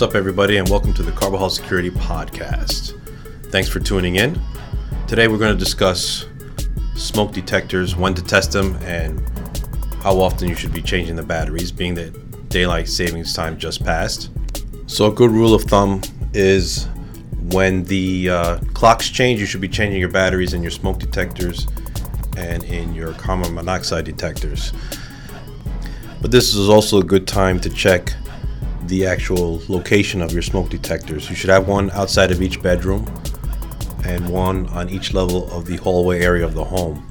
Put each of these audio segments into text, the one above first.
What's up, everybody, and welcome to the Carbajal Security Podcast. Thanks for tuning in. Today, we're going to discuss smoke detectors, when to test them, and how often you should be changing the batteries, being that daylight savings time just passed. So, a good rule of thumb is when the uh, clocks change, you should be changing your batteries in your smoke detectors and in your carbon monoxide detectors. But this is also a good time to check the actual location of your smoke detectors. You should have one outside of each bedroom and one on each level of the hallway area of the home.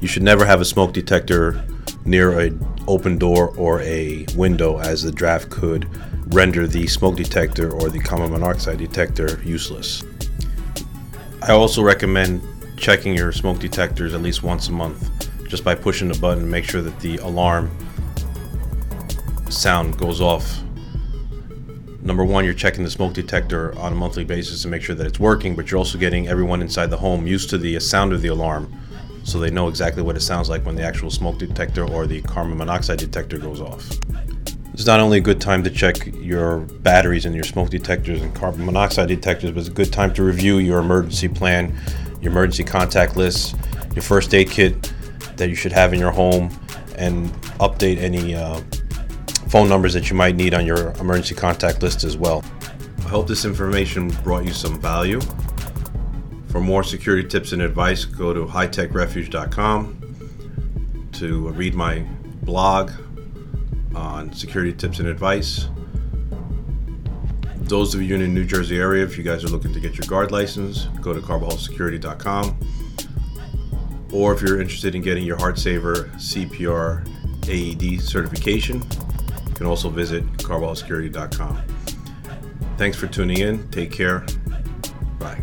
You should never have a smoke detector near an open door or a window as the draft could render the smoke detector or the carbon monoxide detector useless. I also recommend checking your smoke detectors at least once a month just by pushing the button make sure that the alarm sound goes off number one, you're checking the smoke detector on a monthly basis to make sure that it's working, but you're also getting everyone inside the home used to the sound of the alarm so they know exactly what it sounds like when the actual smoke detector or the carbon monoxide detector goes off. It's not only a good time to check your batteries and your smoke detectors and carbon monoxide detectors, but it's a good time to review your emergency plan, your emergency contact list, your first aid kit that you should have in your home, and update any uh, phone numbers that you might need on your emergency contact list as well. I hope this information brought you some value. For more security tips and advice, go to hightechrefuge.com to read my blog on security tips and advice. Those of you in the New Jersey area, if you guys are looking to get your guard license, go to carbajalsecurity.com. Or if you're interested in getting your Heart Saver CPR AED certification, you can also visit CarbajalSecurity.com. Thanks for tuning in. Take care. Bye.